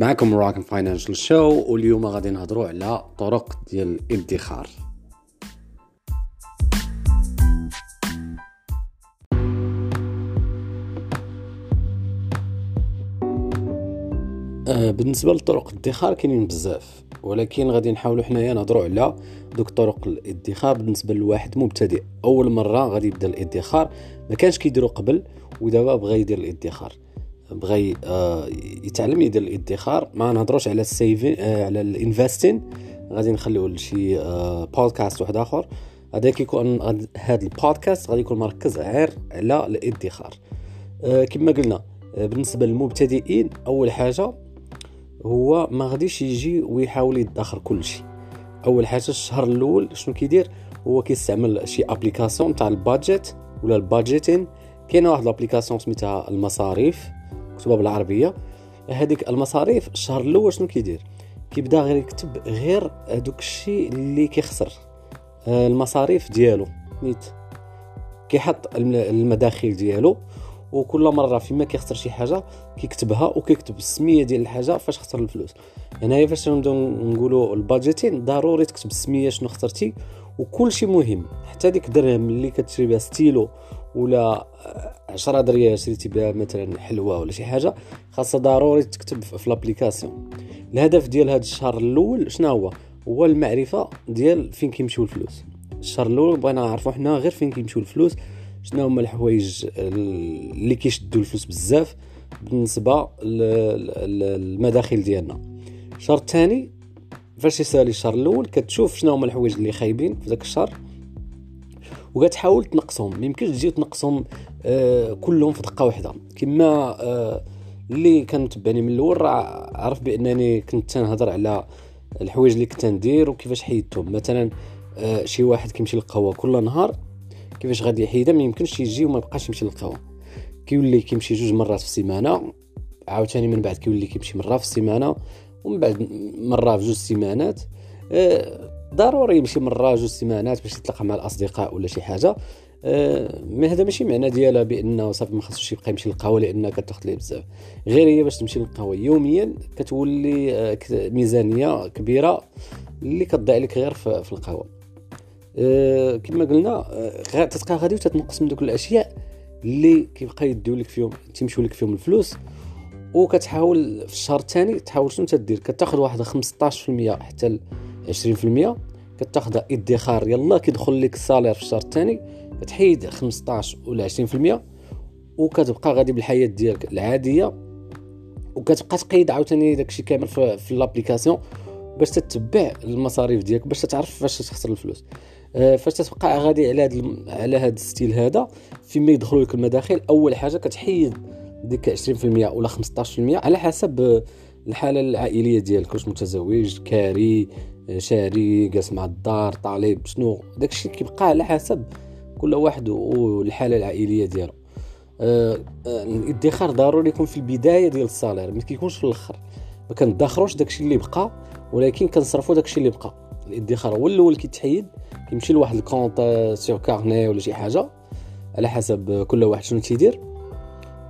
معكم Moroccan Financial Show واليوم غادي نهضروا على طرق ديال الادخار. آه، بالنسبة لطرق الادخار كاينين بزاف ولكن غادي نحاولوا حنايا نهضروا على دوك طرق الادخار بالنسبة لواحد مبتدئ. أول مرة غادي يبدأ الادخار ما كانش كيديرو قبل ودابا بغى يدير الادخار. بغى آه، يتعلم يدير الادخار. ما نهضروش على السيفين آه، على الانفستين غادي نخليو لشي بودكاست واحد آخر. هذا كيكون هذا البودكاست غادي يكون مركز غير على الادخار. كما قلنا بالنسبة للمبتدئين أول حاجة هو ما غاديش يجي ويحاول يدخر كل شيء أول حاجة الشهر الأول شنو كيدير؟ هو كيستعمل شي application تاع ال budget ولا ال budgeting كاينة واحد ال application سميتها المصاريف. مكتوبه بالعربية. هذيك المصاريف الشهر الأول شنو كيدير؟ كيبدا غير يكتب غير هذوك الشيء اللي كيخسر آه، المصاريف ديالو. نيت. كيحط المداخيل ديالو وكل مرة فيما كيخسر شي حاجة كيكتبها وكيكتب السمية ديال الحاجة فاش خسر الفلوس. هنايا يعني فاش نبداو نقولوا ال budgeting ضروري تكتب السمية شنو خسرتي وكل شيء مهم. حتى ديك درهم اللي كتشري بها ستيلو ولا 10 دريال شريتي بها مثلا حلوة ولا شي حاجة خاصها ضروري تكتب في l'application الهدف ديال هذا الشهر الأول شنو هو؟ هو المعرفة ديال فين كيمشيو الفلوس. الشهر الأول بغينا نعرفوا حنا غير فين كيمشيو الفلوس شنو هما الحوايج اللي كيشدوا الفلوس بزاف بالنسبة للمداخل ديالنا. الشهر الثاني فاش يسالي الشهر الأول كتشوف شنو هما الحوايج اللي خايبين في ذاك الشهر وكتحاول تنقصهم. ما يمكنش تجي تنقصهم كلهم في دقة واحدة. كما آه اللي كان متبعني من الأول راه عرف بأنني كنت تنهضر على الحوايج اللي كنت ندير وكيفاش حيدتهم. مثلا آه شي واحد كيمشي للقهوة كل نهار كيفاش غادي يحيدها ما يمكنش يجي وما يبقاش يمشي للقهوة. كيولي كيمشي جوج مرات في السيمانة عاوتاني من بعد كيولي كيمشي مرة في السيمانة ومن بعد مرة في جوج سيمانات. آه ضروري يمشي مره جوج سيمانات باش يتلاقى مع الأصدقاء ولا شي حاجة. آه ما هذا ماشي معنى ديالها بأنه صافي ما خاصوش يبقى يمشي للقهوة لأن كتاخذ ليه بزاف. غير هي باش تمشي للقهوة يوميا كتولي آه ميزانية كبيرة اللي كتضيع لك غير في, القهوة. أه كما قلنا أه تتبقى غادي وتتنقص من دوك الأشياء اللي كيبقى يديو لك فيهم تيمشيو لك فيهم الفلوس وكتحاول في الشهر الثاني تحاول شنو تدير؟ كتاخذ واحد 15% حتى 20% كتاخذ ادخار يلا كيدخل لك السالير في الشهر الثاني كتحيد 15 ولا 20% وكتبقى غادي بالحياة ديالك العادية وكتبقى تقيد عاوتاني داكشي كامل في, في l'application باش تتبع المصاريف ديالك باش تعرف فاش تخسر الفلوس. آه، فاش تبقى غادي على هذا على هذا ال style هذا فيما يدخلوا لك المداخل أول حاجة كتحيد ديك 20% ولا 15% على حسب الحالة العائلية ديالك واش متزوج كاري شاري جالس مع الدار طالب شنو؟ داكشي كيبقى على حسب كل واحد والحاله العائلية ديالو. آه، آه، الادخار ضروري يكون في البداية ديال ال salaire ما كيكونش في الآخر. ما كندخروش داكشي اللي بقى ولكن كنصرفوا داكشي اللي بقى الادخار هو الأول كيتحيد كيمشي لواحد ال compte sur carnet ولا شي حاجة على حسب كل واحد شنو تيدير.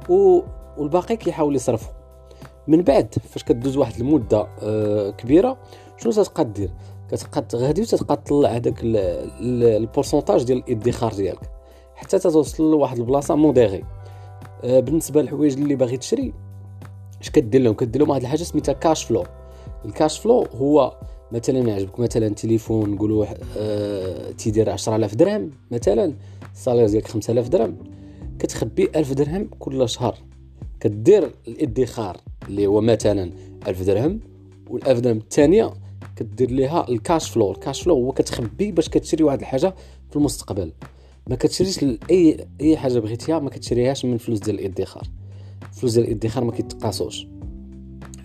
والباقي كيحاول يصرفو. من بعد فاش كدوز واحد المدة آه كبيرة شنو تتبقى دير كتبقى غادي وتتبقى تطلع هذاك ال pourcentage ديال الإدخار ديالك حتى توصل لواحد البلاصة modérée آه بالنسبة للحوايج اللي باغي تشري اش كدير لهم؟ كدير لهم واحد الحاجة سميتها cash flow ال cash flow هو مثلا يعجبك مثلا تليفون نقولوا آه تيدير 10000 درهم مثلا ال salaire ديالك 5000 درهم. كتخبي 1000 درهم كل شهر. كدير الإدخار. اللي هو مثلا 1000 درهم وال1000 درهم الثانية كدير ليها ال cash flow ال cash flow هو كتخبي باش كتشري واحد الحاجة في المستقبل. ما كتشريش أي أي حاجة بغيتيها ما كتشريهاش من فلوس ديال الادخار. فلوس ديال الادخار ما كيتقاسوش.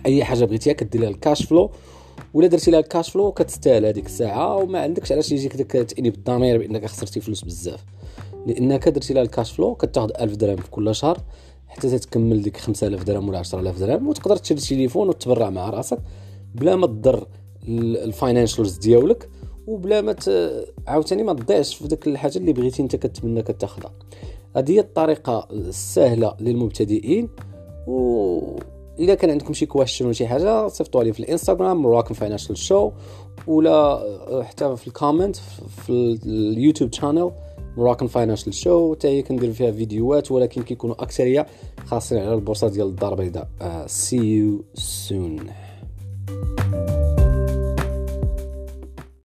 أي حاجة بغيتيها كدير لها ال cash flow ولا درتي لها ال cash flow كتستاهل هذيك الساعة وما عندكش علاش يجيك داك تأنيب الضمير بإنك خسرتي فلوس بزاف. لأنك درتي لها ال cash flow كتاخذ 1000 درهم في كل شهر. حتى تكمل ديك 5000 درهم ولا 10000 درهم وتقدر تشري تليفون وتبرع مع راسك بلا ما تضر ال financials ديالك وبلا ما عاوتاني ما تضيعش في ديك الحاجة اللي بغيتي أنت كتمنى كتاخذها. هذه هي الطريقة السهلة للمبتدئين و الا كان عندكم شي question ولا شي حاجة صيفطوا لي في الإنستغرام Moroccan Financial Show ولا حتى في ال comment في ال YouTube channel Moroccan Financial Show حتى هي كندير فيها فيديوهات ولكن كيكونوا أكثرية خاصين على البورصة ديال الدار البيضاء. سي يو سون